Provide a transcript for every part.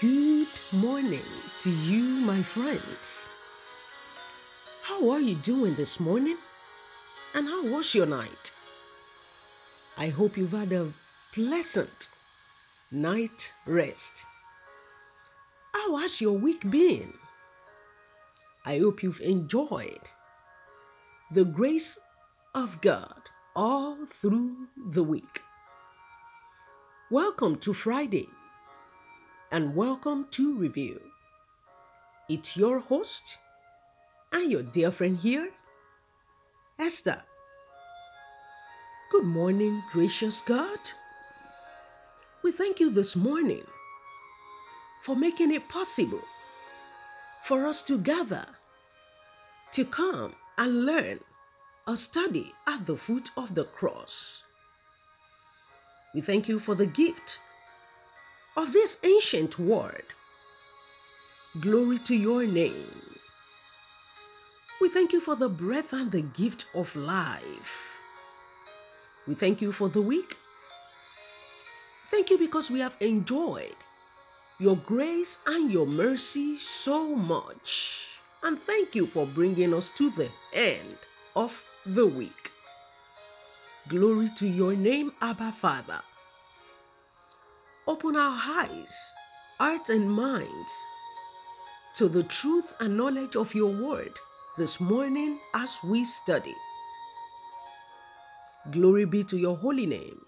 Good morning to you, my friends. How are you doing this morning? And how was your night? I hope you've had a pleasant night rest. How has your week been? I hope you've enjoyed the grace of God all through the week. Welcome to Friday and welcome to Review. It's your host and your dear friend here, Esther. Good morning, gracious God. We thank you this morning for making it possible for us to gather, to come and learn or study at the foot of the cross. We thank you for the gift of this ancient word. Glory to your name. We thank you for the breath and the gift of life. We thank you for the week. Thank you because we have enjoyed your grace and your mercy so much. And thank you for bringing us to the end of the week. Glory to your name, Abba Father. Open our eyes, hearts, and minds to the truth and knowledge of your word this morning as we study. Glory be to your holy name.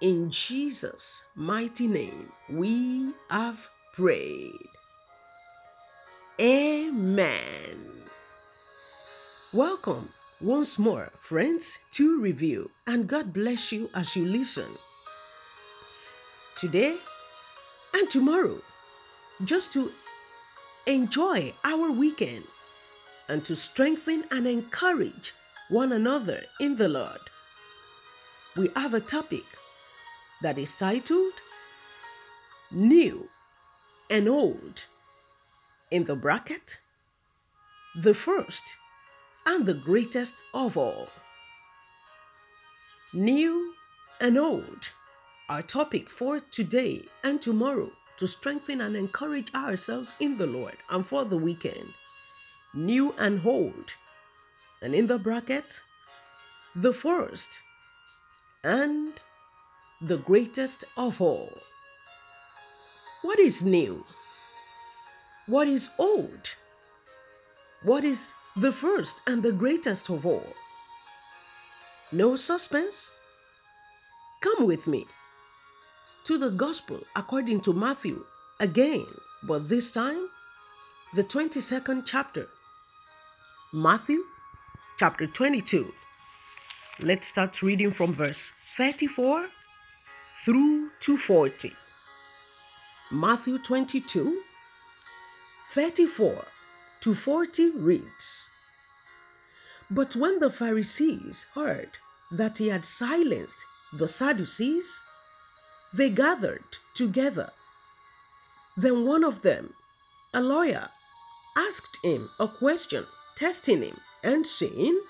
In Jesus' mighty name, we have prayed. Amen. Welcome once more, friends, to review, and God bless you as you listen. Today and tomorrow, just to enjoy our weekend and to strengthen and encourage one another in the Lord. We have a topic that is titled New and Old. In the bracket, the first and the greatest of all. New and old, our topic for today and tomorrow to strengthen and encourage ourselves in the Lord and for the weekend. New and old. And in the bracket, the first and the greatest of all. What is new? What is old? What is the first and the greatest of all. No suspense? Come with me to the Gospel according to Matthew again, but this time the 22nd chapter. Matthew chapter 22. Let's start reading from verse 34 through to 40. Matthew 22, 34 to 40 reads But when the Pharisees heard that he had silenced the Sadducees, they gathered together. Then one of them, a lawyer, asked him a question, testing him and saying,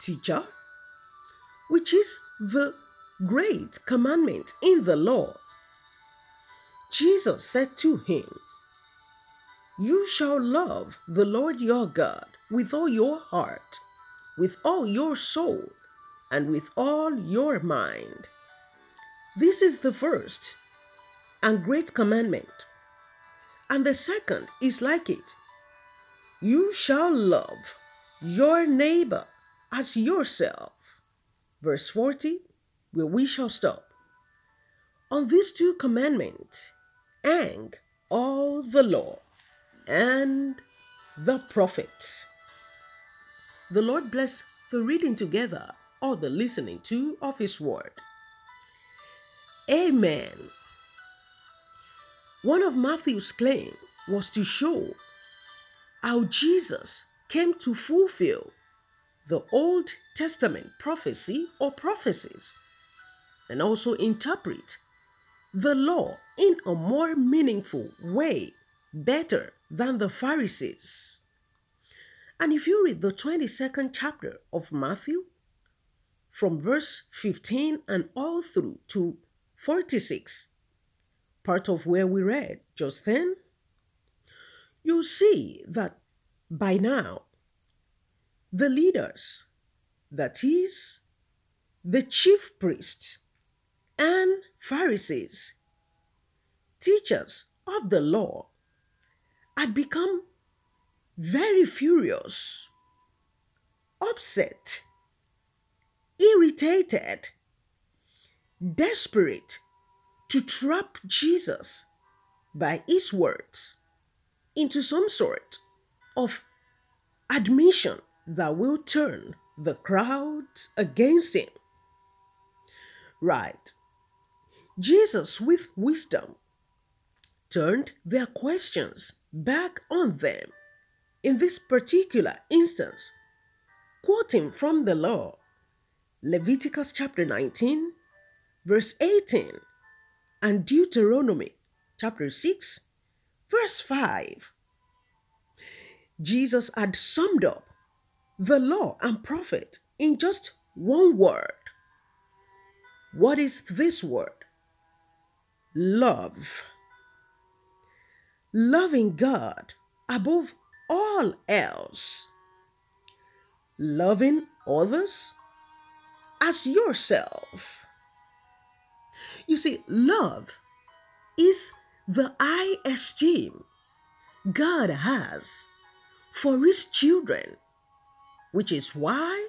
Teacher, which is the great commandment in the law? Jesus said to him, you shall love the Lord your God with all your heart, with all your soul, and with all your mind. This is the first and great commandment. And the second is like it You shall love your neighbor as yourself. Verse 40, where we shall stop. On these two commandments hang all the law and the prophets. The Lord bless the reading together or the listening to of His word. Amen. One of Matthew's claim was to show how Jesus came to fulfill the Old Testament prophecy or prophecies and also interpret the law in a more meaningful way, better than the Pharisees. And if you read the 22nd chapter of Matthew, from verse 15 and all through to 46, part of where we read just then, you'll see that by now, the leaders, that is, the chief priests and Pharisees, teachers of the law, had become very furious, upset, irritated, desperate to trap Jesus by his words into some sort of admission that will turn the crowds against him. Right. Jesus, with wisdom, turned their questions back on them. In this particular instance, quoting from the law, Leviticus chapter 19, verse 18, and Deuteronomy chapter 6, verse 5. Jesus had summed up the law and prophet in just one word. What is this word? Love. Loving God above all else. Loving others as yourself. You see, love is the high esteem God has for his children, which is why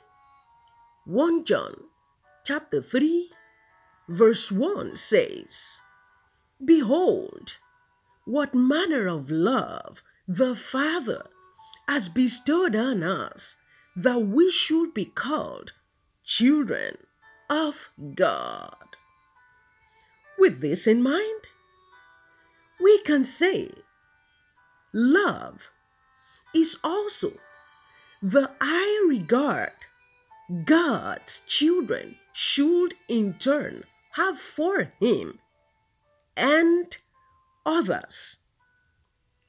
1 John chapter 3 verse 1 says, Behold, what manner of love the Father has bestowed on us that we should be called children of God. With this in mind, we can say love is also the I regard God's children should in turn have for Him and others.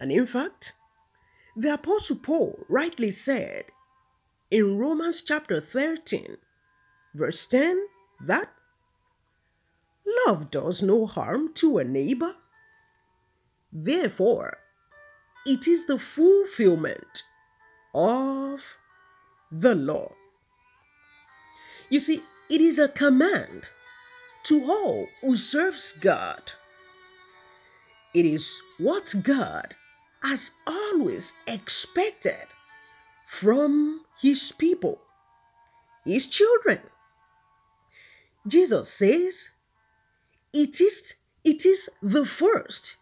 And in fact, the Apostle Paul rightly said in Romans chapter 13, verse 10, that Love does no harm to a neighbor. Therefore, it is the fulfillment of the law. You see, it is a command to all who serves God. It is what God has always expected from his people, his children. Jesus says it is it is the first.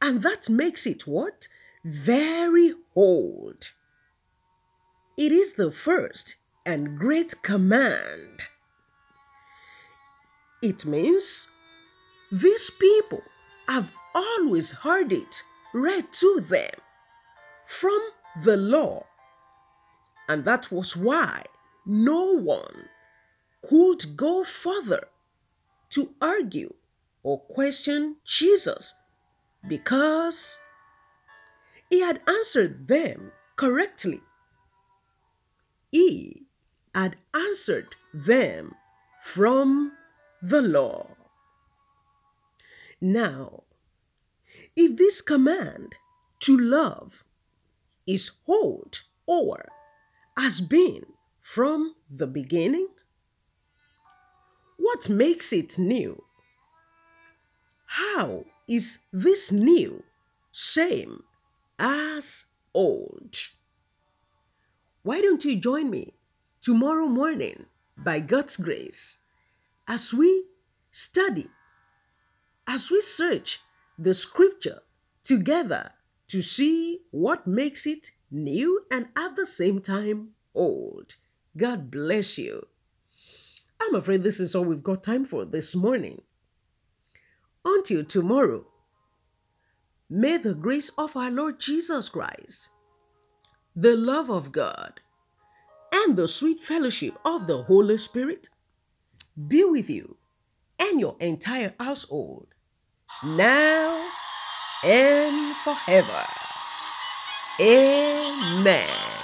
And that makes it what? Very old. It is the first and great command. It means these people have always heard it read to them from the law. And that was why no one could go further to argue or question Jesus because he had answered them correctly. He had answered them from the law. Now, if this command to love is hold or has been from the beginning, what makes it new? How is this new same as old? Why don't you join me tomorrow morning by God's grace as we study, as we search the scripture together to see what makes it new and at the same time old? God bless you. I'm afraid this is all we've got time for this morning. Until tomorrow, may the grace of our Lord Jesus Christ, the love of God, and the sweet fellowship of the Holy Spirit be with you and your entire household now and forever. Amen.